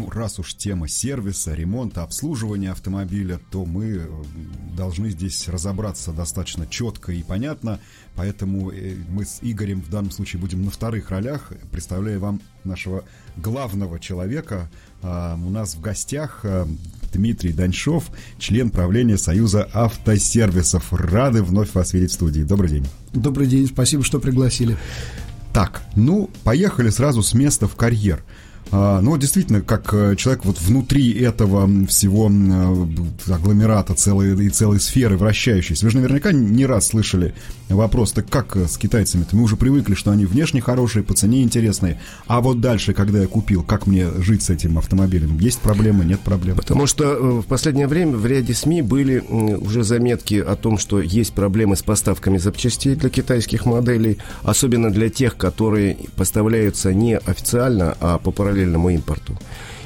Ну, раз уж тема сервиса, ремонта, обслуживания автомобиля, то мы э, должны здесь разобраться достаточно четко и понятно. Поэтому э, мы с Игорем в данном случае будем на вторых ролях, представляя вам нашего главного человека. А, у нас в гостях э, Дмитрий Даньшов, член правления Союза автосервисов. Рады вновь вас видеть в студии. Добрый день. Добрый день, спасибо, что пригласили. Так, ну, поехали сразу с места в карьер. А, ну, действительно, как э, человек вот внутри этого всего э, агломерата целой, и целой сферы вращающейся, вы же наверняка не раз слышали вопрос, так как э, с китайцами-то? Мы уже привыкли, что они внешне хорошие, по цене интересные, а вот дальше, когда я купил, как мне жить с этим автомобилем? Есть проблемы, нет проблем? Потому что в последнее время в ряде СМИ были уже заметки о том, что есть проблемы с поставками запчастей для китайских моделей, особенно для тех, которые поставляются не официально, а по параллельному параллельному импорту.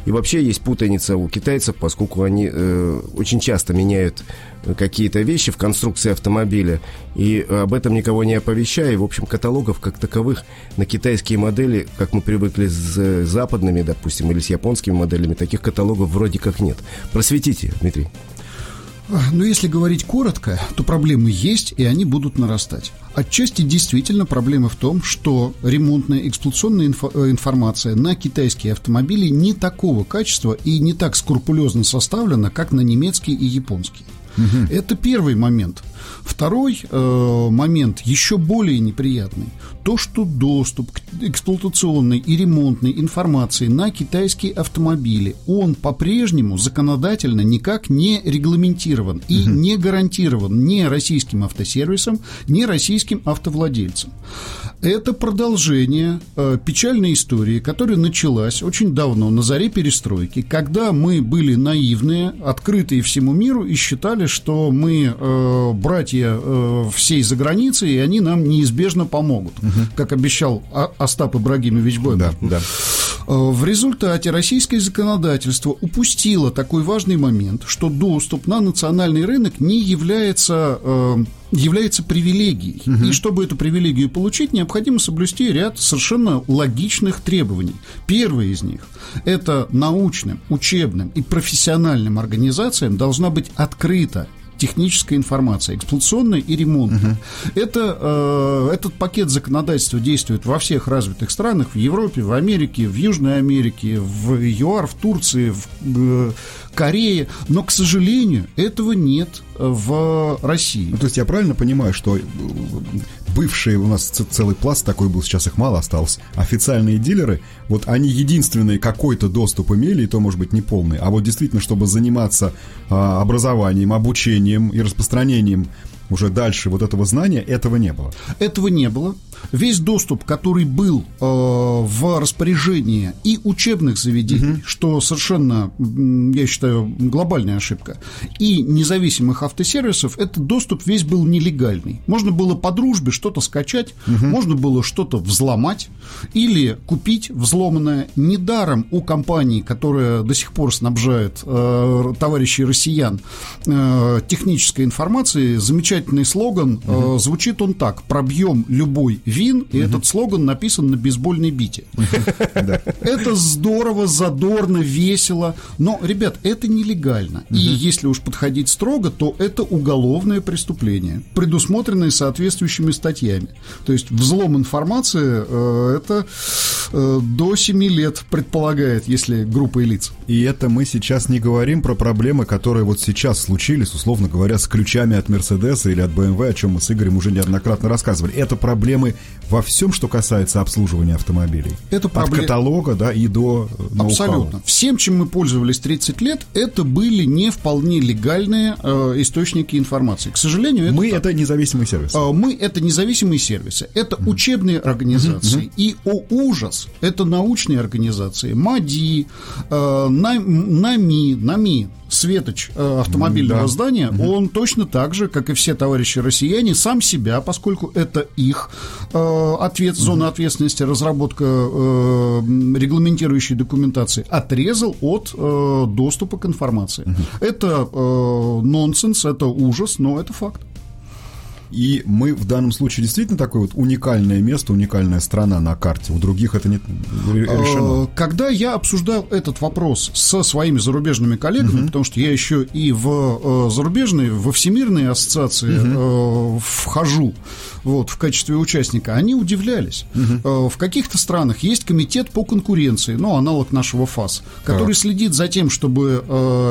И вообще есть путаница у китайцев, поскольку они э, очень часто меняют какие-то вещи в конструкции автомобиля, и об этом никого не оповещая. В общем, каталогов как таковых на китайские модели, как мы привыкли с западными, допустим, или с японскими моделями, таких каталогов вроде как нет. Просветите, Дмитрий. Ну, если говорить коротко, то проблемы есть, и они будут нарастать. Отчасти действительно проблема в том, что ремонтная эксплуатационная инфо- э, информация на китайские автомобили не такого качества и не так скрупулезно составлена, как на немецкие и японские. Угу. Это первый момент. Второй э, момент, еще более неприятный, то, что доступ к эксплуатационной и ремонтной информации на китайские автомобили, он по-прежнему законодательно никак не регламентирован и угу. не гарантирован ни российским автосервисом, ни российским автовладельцам. Это продолжение э, печальной истории, которая началась очень давно, на заре перестройки, когда мы были наивные, открытые всему миру и считали, что мы э, братья э, всей за границей, и они нам неизбежно помогут, угу. как обещал Остап Ибрагимович Бобер. Да, да. Э, в результате российское законодательство упустило такой важный момент, что доступ на национальный рынок не является э, является привилегией. Угу. И чтобы эту привилегию получить, необходимо соблюсти ряд совершенно логичных требований. Первое из них – это научным, учебным и профессиональным организациям должна быть открыта техническая информация, эксплуатационная и ремонтная. Угу. Это, э, этот пакет законодательства действует во всех развитых странах, в Европе, в Америке, в Южной Америке, в ЮАР, в Турции, в э, Корее, но, к сожалению, этого нет в России. Ну, то есть я правильно понимаю, что бывшие у нас целый пласт такой был, сейчас их мало осталось, официальные дилеры, вот они единственные какой-то доступ имели, и то, может быть, не полный, а вот действительно, чтобы заниматься а, образованием, обучением и распространением уже дальше вот этого знания, этого не было. Этого не было. Весь доступ, который был э, в распоряжении и учебных заведений, угу. что совершенно, я считаю, глобальная ошибка, и независимых автосервисов, этот доступ весь был нелегальный. Можно было по дружбе что-то скачать, угу. можно было что-то взломать или купить взломанное недаром у компании, которая до сих пор снабжает э, товарищей россиян э, технической информацией, замечательно замечательный слоган. Угу. Звучит он так: пробьем любой вин, и угу. этот слоган написан на бейсбольной бите. Это здорово, задорно, весело. Но, ребят, это нелегально. И если уж подходить строго, то это уголовное преступление, предусмотренное соответствующими статьями. То есть взлом информации э, это э, до 7 лет предполагает, если группа лиц. И это мы сейчас не говорим про проблемы, которые вот сейчас случились, условно говоря, с ключами от Мерседеса или от BMW, о чем мы с Игорем уже неоднократно рассказывали. Это проблемы во всем, что касается обслуживания автомобилей. Это проблем... От каталога, да, и до ноу Абсолютно. Всем, чем мы пользовались 30 лет, это были не вполне легальные э, источники информации. К сожалению, это... Мы так... это независимые сервисы. Э, мы это независимые сервисы. Это mm-hmm. учебные организации. Mm-hmm. И, о ужас, это научные организации. МАДИ, э, НАМИ, НАМИ, светоч э, автомобильного да. здания, угу. он точно так же, как и все товарищи россияне, сам себя, поскольку это их э, ответ, зона ответственности, разработка э, регламентирующей документации, отрезал от э, доступа к информации. Угу. Это э, нонсенс, это ужас, но это факт. И мы в данном случае действительно такое вот уникальное место, уникальная страна на карте. У других это не решено. Э, когда я обсуждал этот вопрос со своими зарубежными коллегами, угу. потому что я еще и в э, зарубежные, во всемирные ассоциации угу. вхожу, вот, в качестве участника, они удивлялись. Угу. В каких-то странах есть комитет по конкуренции, ну, аналог нашего ФАС, который так. следит за тем, чтобы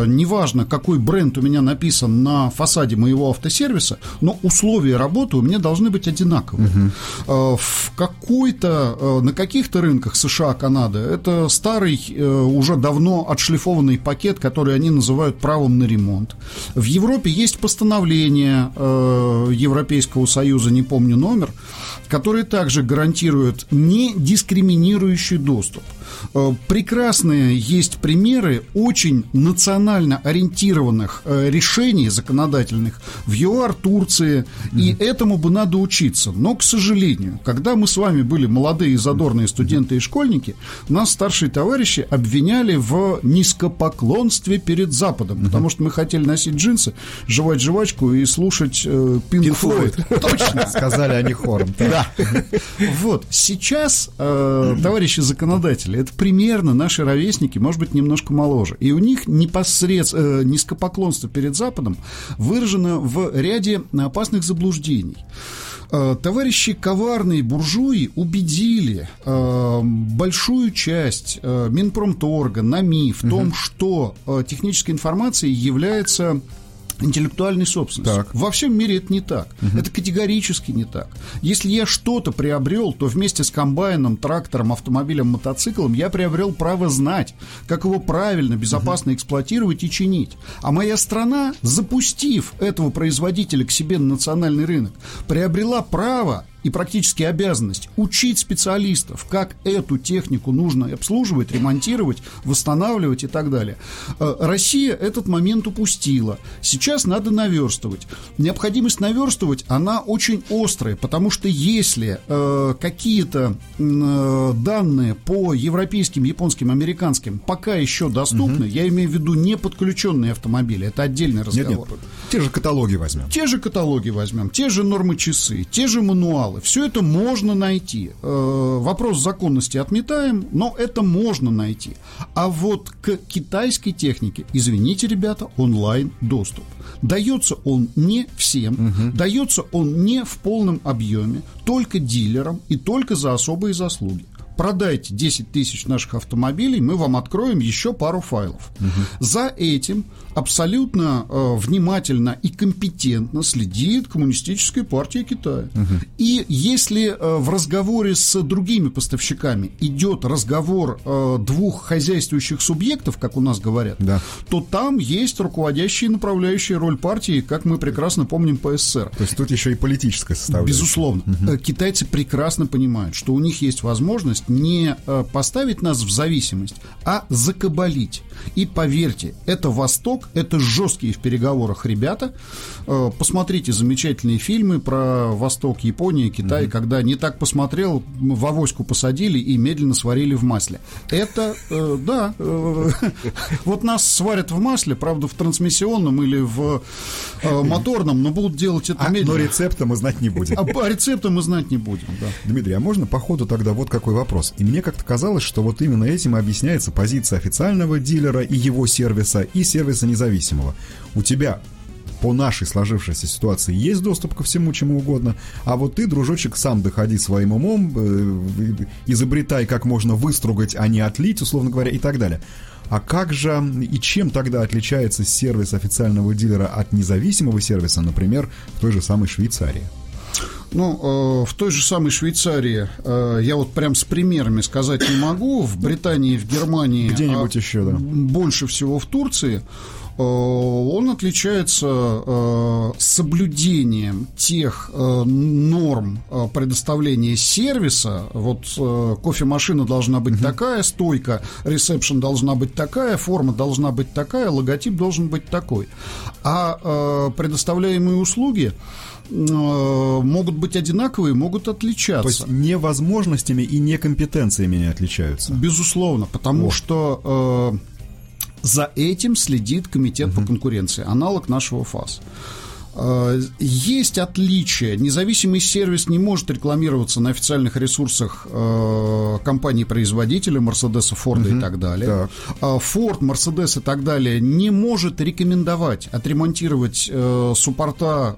неважно, какой бренд у меня написан на фасаде моего автосервиса, но условия работы у меня должны быть одинаковые. Угу. В какой-то, э, на каких-то рынках США, Канады, это старый, э, уже давно отшлифованный пакет, который они называют правом на ремонт. В Европе есть постановление э, Европейского Союза, не помню, номер, которые также гарантируют не дискриминирующий доступ. Э, прекрасные есть примеры очень национально ориентированных э, решений законодательных в ЮАР Турции, mm-hmm. и этому бы надо учиться. Но, к сожалению, когда мы с вами были молодые задорные студенты и школьники, нас старшие товарищи обвиняли в низкопоклонстве перед Западом, mm-hmm. потому что мы хотели носить джинсы, жевать жвачку и слушать э, Pink Floyd. Точно. Сказали они хором. Да. Вот. Сейчас, э, товарищи законодатели, это примерно наши ровесники, может быть, немножко моложе. И у них непосредственно э, низкопоклонство перед Западом выражено в ряде опасных заблуждений. Э, товарищи коварные буржуи убедили э, большую часть э, Минпромторга, НАМИ в угу. том, что э, техническая информация является интеллектуальной собственностью. Так. Во всем мире это не так. Угу. Это категорически не так. Если я что-то приобрел, то вместе с комбайном, трактором, автомобилем, мотоциклом я приобрел право знать, как его правильно, безопасно угу. эксплуатировать и чинить. А моя страна, запустив этого производителя к себе на национальный рынок, приобрела право и практически обязанность учить специалистов, как эту технику нужно обслуживать, ремонтировать, восстанавливать и так далее. Э, Россия этот момент упустила. Сейчас надо наверстывать. Необходимость наверстывать, она очень острая, потому что если э, какие-то э, данные по европейским, японским, американским пока еще доступны, угу. я имею в виду не подключенные автомобили, это отдельный разговор. Нет, нет, те же каталоги возьмем. Те же каталоги возьмем, те же нормы часы, те же мануалы материалы. Все это можно найти. Э, вопрос законности отметаем, но это можно найти. А вот к китайской технике, извините, ребята, онлайн доступ. Дается он не всем, угу. дается он не в полном объеме, только дилерам и только за особые заслуги продайте 10 тысяч наших автомобилей, мы вам откроем еще пару файлов. Угу. За этим абсолютно э, внимательно и компетентно следит Коммунистическая партия Китая. Угу. И если э, в разговоре с другими поставщиками идет разговор э, двух хозяйствующих субъектов, как у нас говорят, да. то там есть руководящая и направляющая роль партии, как мы прекрасно помним по СССР. То есть тут еще и политическая составляющая. Безусловно. Угу. Китайцы прекрасно понимают, что у них есть возможность не э, поставить нас в зависимость, а закабалить. И поверьте, это Восток, это жесткие в переговорах ребята. Э, посмотрите замечательные фильмы про Восток, Япония, Китай, угу. когда не так посмотрел, в авоську посадили и медленно сварили в масле. Это, э, да, вот нас сварят в масле, правда, в трансмиссионном или в моторном, но будут делать это а, медленно. Но рецепта мы знать не будем. А, а рецепта мы знать не будем, да. Дмитрий, а можно по ходу тогда вот какой вопрос? И мне как-то казалось, что вот именно этим и объясняется позиция официального дилера и его сервиса, и сервиса независимого. У тебя по нашей сложившейся ситуации есть доступ ко всему, чему угодно, а вот ты, дружочек, сам доходи своим умом, э, изобретай, как можно выстругать, а не отлить, условно говоря, и так далее. А как же и чем тогда отличается сервис официального дилера от независимого сервиса, например, в той же самой Швейцарии? Ну, э, в той же самой Швейцарии, э, я вот прям с примерами сказать не могу, в Британии, в Германии... Где-нибудь а, еще, да. Больше всего в Турции э, он отличается соблюдением тех норм предоставления сервиса. Вот кофемашина должна быть uh-huh. такая, стойка, ресепшн должна быть такая, форма должна быть такая, логотип должен быть такой. А предоставляемые услуги могут быть одинаковые, могут отличаться. То есть не возможностями и не компетенциями не отличаются. Безусловно, потому О. что э, за этим следит комитет угу. по конкуренции, аналог нашего ФАС. Э, есть отличия. Независимый сервис не может рекламироваться на официальных ресурсах э, компаний-производителя, Мерседеса, Форда угу. и так далее. Так. Форд, Мерседес и так далее не может рекомендовать отремонтировать э, суппорта,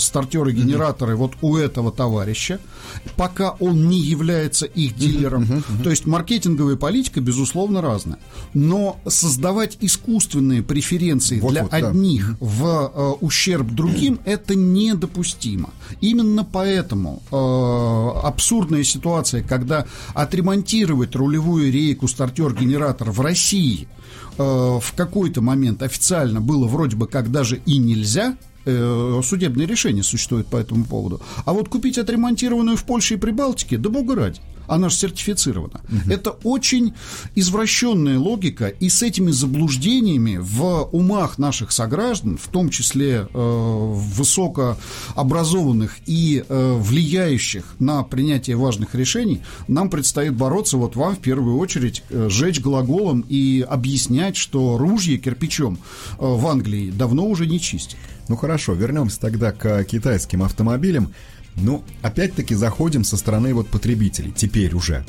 стартеры, генераторы угу. вот у этого товарища, пока он не является их дилером. Угу, угу. То есть маркетинговая политика, безусловно, разная. Но создавать искусственные преференции вот, для вот, одних да. в ущерб другим, это недопустимо. Именно поэтому э, абсурдная ситуация, когда отремонтировать рулевую рейку, стартер, генератор в России э, в какой-то момент официально было вроде бы как даже и нельзя, э, судебные решения существуют по этому поводу. А вот купить отремонтированную в Польше и Прибалтике, да бога ради она же сертифицирована. Угу. Это очень извращенная логика, и с этими заблуждениями в умах наших сограждан, в том числе э, высокообразованных и э, влияющих на принятие важных решений, нам предстоит бороться, вот вам в первую очередь, э, жечь глаголом и объяснять, что ружье кирпичом э, в Англии давно уже не чистят. Ну хорошо, вернемся тогда к китайским автомобилям. Ну, опять-таки заходим со стороны вот потребителей, теперь уже.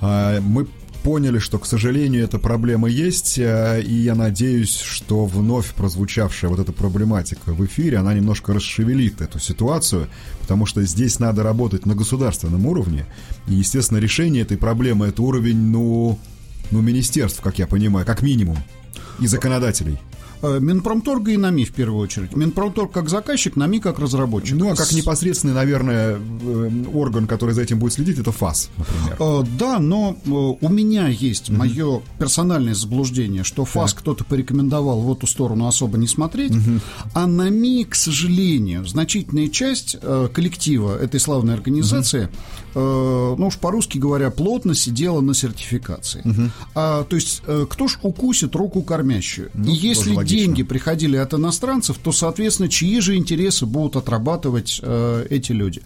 А, мы поняли, что, к сожалению, эта проблема есть, а, и я надеюсь, что вновь прозвучавшая вот эта проблематика в эфире, она немножко расшевелит эту ситуацию, потому что здесь надо работать на государственном уровне, и, естественно, решение этой проблемы — это уровень, ну, ну, министерств, как я понимаю, как минимум, и законодателей. Э, Минпромторга и НАМИ в первую очередь. Минпромторг как заказчик, НАМИ как разработчик. Ну, а как непосредственный, наверное, э, орган, который за этим будет следить, это ФАС, например. Э, да, но у меня есть мое персональное заблуждение, что ФАС кто-то порекомендовал в эту сторону особо не смотреть, а НАМИ, к сожалению, значительная часть коллектива этой славной организации, ну уж по-русски говоря, плотно сидела на сертификации. А, то есть, кто ж укусит руку кормящую? Ну, и если деньги приходили от иностранцев, то, соответственно, чьи же интересы будут отрабатывать э, эти люди?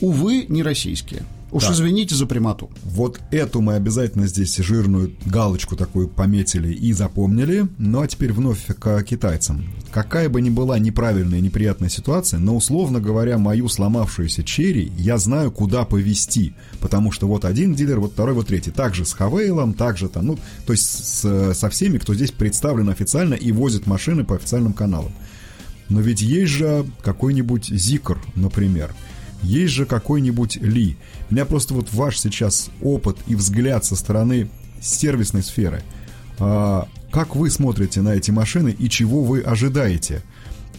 Увы, не российские. Уж так. извините за прямоту. Вот эту мы обязательно здесь жирную галочку такую пометили и запомнили. Ну а теперь вновь к китайцам. Какая бы ни была неправильная, неприятная ситуация, но условно говоря, мою сломавшуюся черри я знаю, куда повести. Потому что вот один дилер, вот второй, вот третий. Также с Хавейлом, также там, ну, то есть с, со всеми, кто здесь представлен официально и возит машины по официальным каналам. Но ведь есть же какой-нибудь Зикр, например – есть же какой-нибудь Ли. Меня просто вот ваш сейчас опыт и взгляд со стороны сервисной сферы. А, как вы смотрите на эти машины и чего вы ожидаете?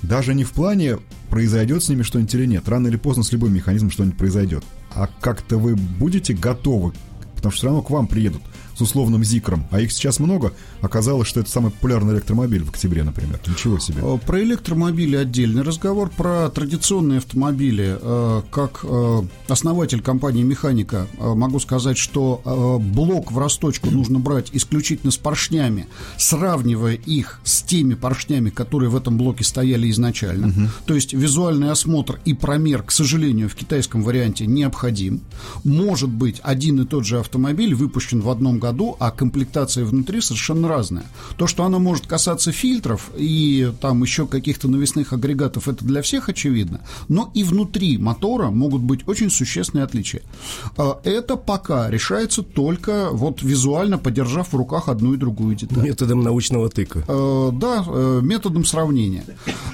Даже не в плане, произойдет с ними что-нибудь или нет. Рано или поздно с любым механизмом что-нибудь произойдет. А как-то вы будете готовы, потому что все равно к вам приедут с условным Зикром, а их сейчас много, оказалось, что это самый популярный электромобиль в октябре, например. Ничего себе. Э, про электромобили отдельный разговор, про традиционные автомобили. Э, как э, основатель компании «Механика» могу сказать, что блок в расточку нужно брать исключительно с поршнями, сравнивая их с теми поршнями, которые в этом блоке стояли изначально. Угу. То есть визуальный осмотр и промер, к сожалению, в китайском варианте необходим. Может быть, один и тот же автомобиль выпущен в одном году году, а комплектация внутри совершенно разная. То, что она может касаться фильтров и там еще каких-то навесных агрегатов, это для всех очевидно, но и внутри мотора могут быть очень существенные отличия. А, это пока решается только вот визуально подержав в руках одну и другую деталь. Методом научного тыка. А, да, э, методом сравнения.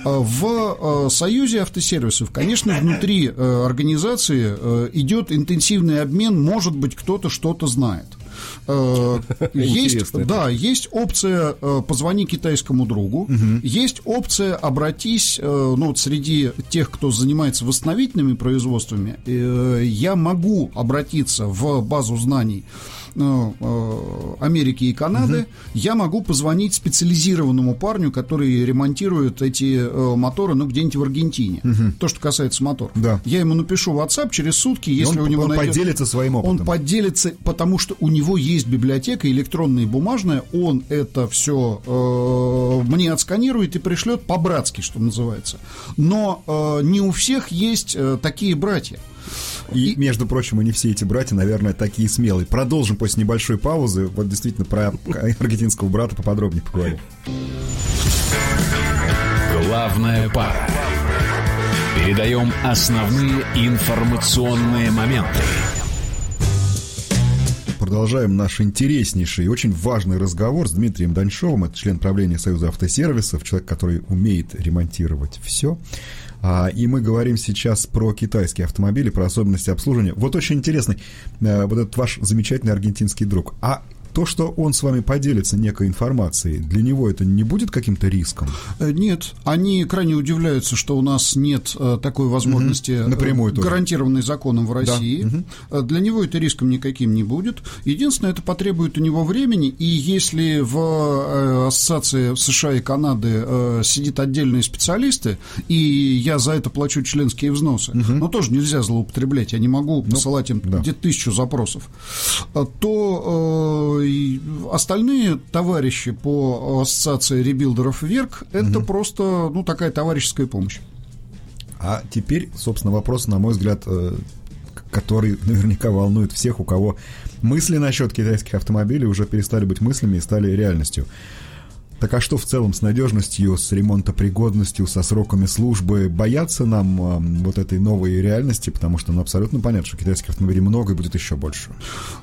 А, в Союзе автосервисов, конечно, внутри э, организации э, идет интенсивный обмен, может быть, кто-то что-то знает. Э, есть, да, есть опция э, «позвони китайскому другу», есть опция «обратись», э, ну, вот среди тех, кто занимается восстановительными производствами, я могу обратиться в базу знаний Америки и Канады, угу. я могу позвонить специализированному парню, который ремонтирует эти моторы, ну, где-нибудь в Аргентине. Угу. То, что касается мотора. Да. Я ему напишу в WhatsApp через сутки, если он, у него он найдет... поделится своим опытом. Он поделится, потому что у него есть библиотека электронная и бумажная, он это все э, мне отсканирует и пришлет по-братски, что называется. Но э, не у всех есть э, такие братья. И, между прочим, и не все эти братья, наверное, такие смелые. Продолжим после небольшой паузы. Вот действительно про аргентинского брата поподробнее поговорим. Главная пара. Передаем основные информационные моменты. Продолжаем наш интереснейший и очень важный разговор с Дмитрием Даньшовым. Это член правления Союза автосервисов, человек, который умеет ремонтировать все. А, и мы говорим сейчас про китайские автомобили, про особенности обслуживания. Вот очень интересный э, вот этот ваш замечательный аргентинский друг. А то, что он с вами поделится некой информацией, для него это не будет каким-то риском? Э, нет. Они крайне удивляются, что у нас нет э, такой возможности, угу. Напрямую гарантированной тоже. законом в России. Да. Угу. Для него это риском никаким не будет. Единственное, это потребует у него времени, и если в Ассоциации США и Канады сидит отдельные специалисты, и я за это плачу членские взносы, угу. но тоже нельзя злоупотреблять, я не могу ну, посылать им да. где-то тысячу запросов, то и остальные товарищи по ассоциации rebuilder ов ВЕРК это угу. просто ну, такая товарищеская помощь. А теперь, собственно, вопрос, на мой взгляд, э, который наверняка волнует всех, у кого мысли насчет китайских автомобилей уже перестали быть мыслями и стали реальностью. Так а что в целом с надежностью, с ремонтопригодностью, со сроками службы? Бояться нам э, вот этой новой реальности, потому что ну, абсолютно понятно, что китайских автомобилей много и будет еще больше.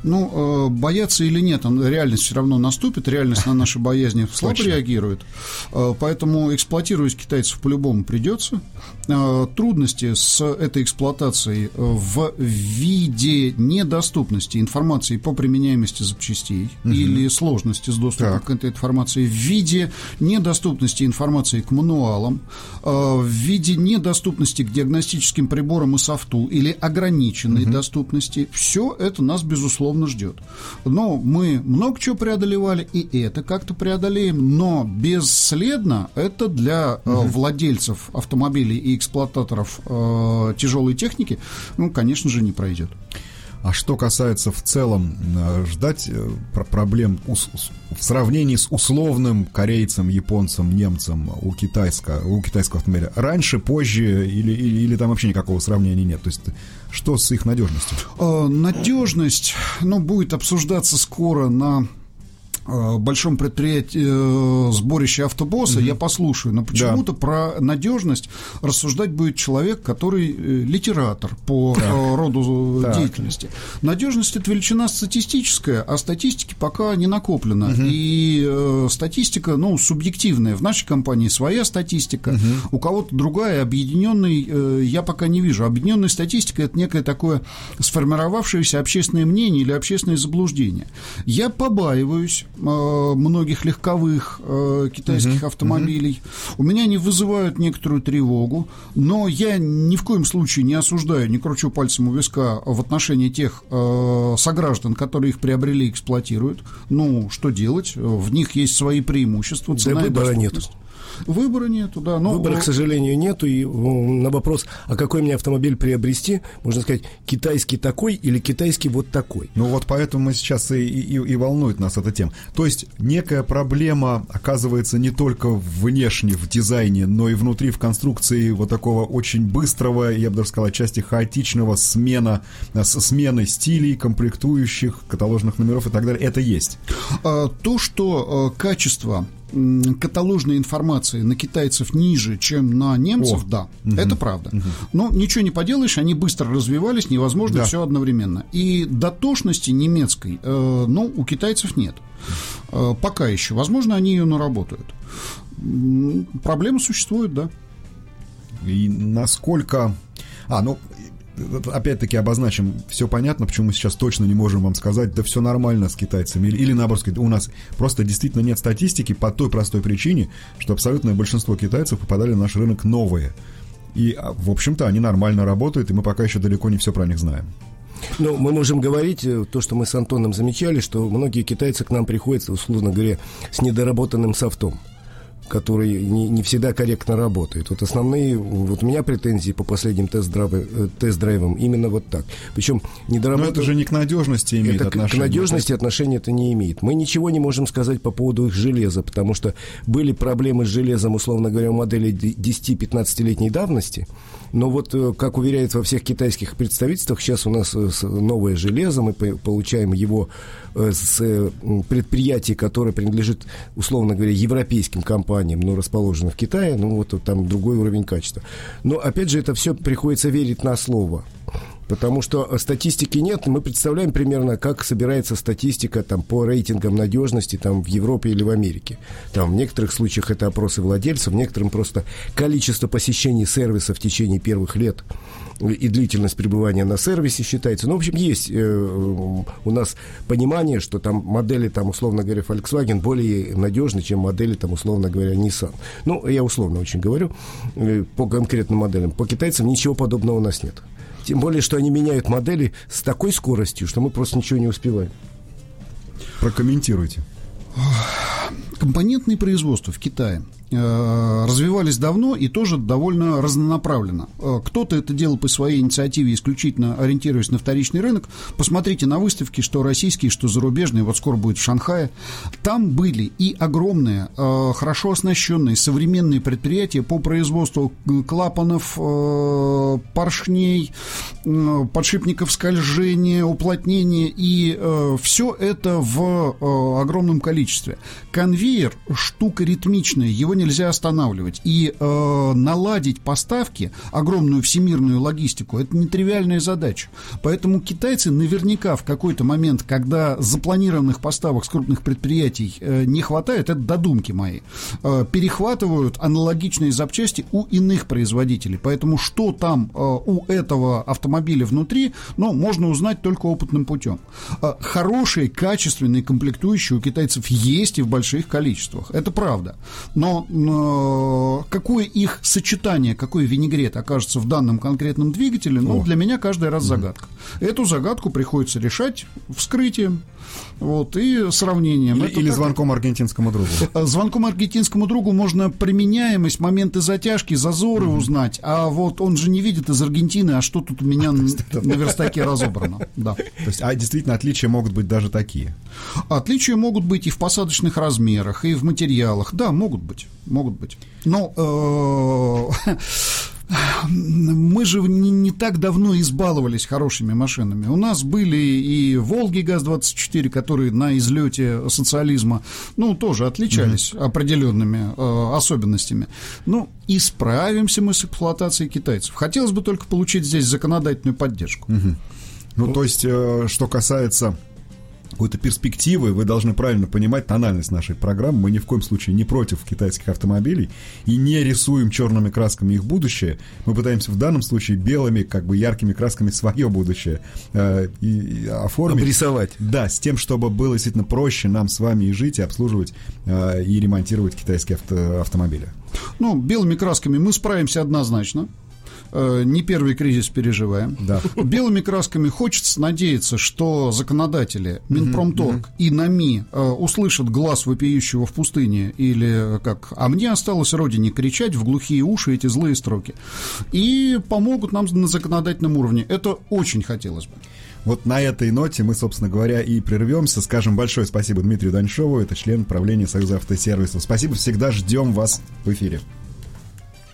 Ну, э, бояться или нет, реальность все равно наступит, реальность на наши боязни слабо реагирует. Э, поэтому эксплуатировать китайцев по-любому придется. Э, трудности с этой эксплуатацией в виде недоступности информации по применяемости запчастей угу. или сложности с доступом так. к этой информации в виде виде недоступности информации к мануалам, э, в виде недоступности к диагностическим приборам и софту или ограниченной угу. доступности. Все это нас, безусловно, ждет. Но мы много чего преодолевали, и это как-то преодолеем, но бесследно это для угу. владельцев автомобилей и эксплуататоров э, тяжелой техники, ну, конечно же, не пройдет. А что касается в целом э, ждать э, проблем в сравнении с условным корейцем, японцем, немцем у, китайского, у китайского автомобиля, раньше, позже или, или, или там вообще никакого сравнения нет? То есть что с их надежностью? Э, надежность, ну, будет обсуждаться скоро на большом предприятии э, сборище автобоса, угу. я послушаю, но почему-то да. про надежность рассуждать будет человек, который э, литератор по так. роду так. деятельности. Надежность это величина статистическая, а статистики пока не накоплено. Угу. И э, статистика, ну, субъективная. В нашей компании своя статистика, угу. у кого-то другая, объединенный э, я пока не вижу. Объединенная статистика это некое такое сформировавшееся общественное мнение или общественное заблуждение. Я побаиваюсь Э, многих легковых э, китайских uh-huh, автомобилей. Uh-huh. У меня они вызывают некоторую тревогу, но я ни в коем случае не осуждаю, не кручу пальцем у виска в отношении тех э, сограждан, которые их приобрели и эксплуатируют. Ну, что делать? В них есть свои преимущества, цена да и доступность. Нет. Выбора нету, да. Но... Выбора, к сожалению, нету. И на вопрос, а какой мне автомобиль приобрести, можно сказать, китайский такой или китайский вот такой. Ну вот поэтому мы сейчас и, и, и волнует нас эта тема. То есть некая проблема оказывается не только внешне в дизайне, но и внутри в конструкции вот такого очень быстрого, я бы даже сказал, отчасти хаотичного смена, смены стилей, комплектующих, каталожных номеров и так далее. Это есть. А, то, что э, качество каталожной информации на китайцев ниже, чем на немцев, О. да, угу. это правда. Угу. Но ничего не поделаешь, они быстро развивались, невозможно да. все одновременно. И дотошности немецкой, э, ну, у китайцев нет. Э, пока еще. Возможно, они ее наработают. Проблема существует, да. И насколько... А, ну, опять-таки обозначим, все понятно, почему мы сейчас точно не можем вам сказать, да все нормально с китайцами, или, или наоборот, у нас просто действительно нет статистики по той простой причине, что абсолютное большинство китайцев попадали на наш рынок новые. И, а, в общем-то, они нормально работают, и мы пока еще далеко не все про них знаем. Ну, мы можем говорить, э, то, что мы с Антоном замечали, что многие китайцы к нам приходят, условно говоря, с недоработанным софтом который не, не всегда корректно работает. Вот основные, вот у меня претензии по последним тест-драйвам, э, тест-драйвам именно вот так. Причем недоработан... Но это же не к надежности имеет это отношение. К надежности отношения это не имеет. Мы ничего не можем сказать по поводу их железа, потому что были проблемы с железом, условно говоря, у модели 10-15-летней давности, но вот, э, как уверяют во всех китайских представительствах, сейчас у нас э, новое железо, мы получаем его с предприятий, которое принадлежит, условно говоря, европейским компаниям, названием, но расположены в Китае, ну вот там другой уровень качества. Но опять же это все приходится верить на слово. Потому что статистики нет, мы представляем примерно, как собирается статистика там, по рейтингам надежности там, в Европе или в Америке. Там, в некоторых случаях это опросы владельцев, в некоторых просто количество посещений сервиса в течение первых лет и длительность пребывания на сервисе считается. Ну, в общем, есть э, у нас понимание, что там модели, там, условно говоря, Volkswagen более надежны, чем модели, там, условно говоря, Nissan. Ну, я условно очень говорю э, по конкретным моделям. По китайцам ничего подобного у нас нет. Тем более, что они меняют модели с такой скоростью, что мы просто ничего не успеваем. Прокомментируйте. Компонентные производства в Китае Э, развивались давно и тоже довольно разнонаправленно. Э, кто-то это делал по своей инициативе, исключительно ориентируясь на вторичный рынок. Посмотрите на выставки, что российские, что зарубежные, вот скоро будет в Шанхае. Там были и огромные, э, хорошо оснащенные современные предприятия по производству клапанов, поршней, подшипников скольжения, уплотнения, и все это в огромном количестве. Конвейер – штука ритмичная, его нельзя останавливать. И э, наладить поставки, огромную всемирную логистику, это нетривиальная задача. Поэтому китайцы наверняка в какой-то момент, когда запланированных поставок с крупных предприятий э, не хватает, это додумки мои, э, перехватывают аналогичные запчасти у иных производителей. Поэтому что там э, у этого автомобиля внутри, ну, можно узнать только опытным путем. Э, хорошие, качественные комплектующие у китайцев есть и в больших количествах. Это правда. Но э, какое их сочетание, какой винегрет окажется в данном конкретном двигателе, ну, О. для меня каждый раз загадка. Эту загадку приходится решать вскрытием вот, и сравнением. Или, или звонком аргентинскому другу. Звонком аргентинскому другу можно применяемость, моменты затяжки, зазоры mm узнать, а вот он же не видит из Аргентины, а что тут у меня на верстаке разобрано. Да. То есть, а действительно отличия могут быть даже такие? Отличия могут быть и в посадочных размерах, и в материалах. Да, могут быть, могут быть. Но э, мы же не, не так давно избаловались хорошими машинами. У нас были и «Волги» ГАЗ-24, которые на излете социализма, ну, тоже отличались mm-hmm. определенными э, особенностями. Ну, исправимся мы с эксплуатацией китайцев. Хотелось бы только получить здесь законодательную поддержку. Mm-hmm. Ну, ну, то есть, э, что касается какой-то перспективы, вы должны правильно понимать тональность нашей программы. Мы ни в коем случае не против китайских автомобилей и не рисуем черными красками их будущее. Мы пытаемся в данном случае белыми, как бы яркими красками свое будущее э, и, и оформить. Обрисовать. Да, с тем, чтобы было действительно проще нам с вами и жить, и обслуживать, э, и ремонтировать китайские авто, автомобили. Ну, белыми красками мы справимся однозначно. Э, не первый кризис переживаем. Да. Белыми красками хочется надеяться, что законодатели, Минпромторг mm-hmm. и НАМИ э, услышат глаз вопиющего в пустыне или как «А мне осталось родине кричать в глухие уши эти злые строки» и помогут нам на законодательном уровне. Это очень хотелось бы. Вот на этой ноте мы, собственно говоря, и прервемся. Скажем большое спасибо Дмитрию Даньшову, это член правления Союза автосервисов. Спасибо, всегда ждем вас в эфире.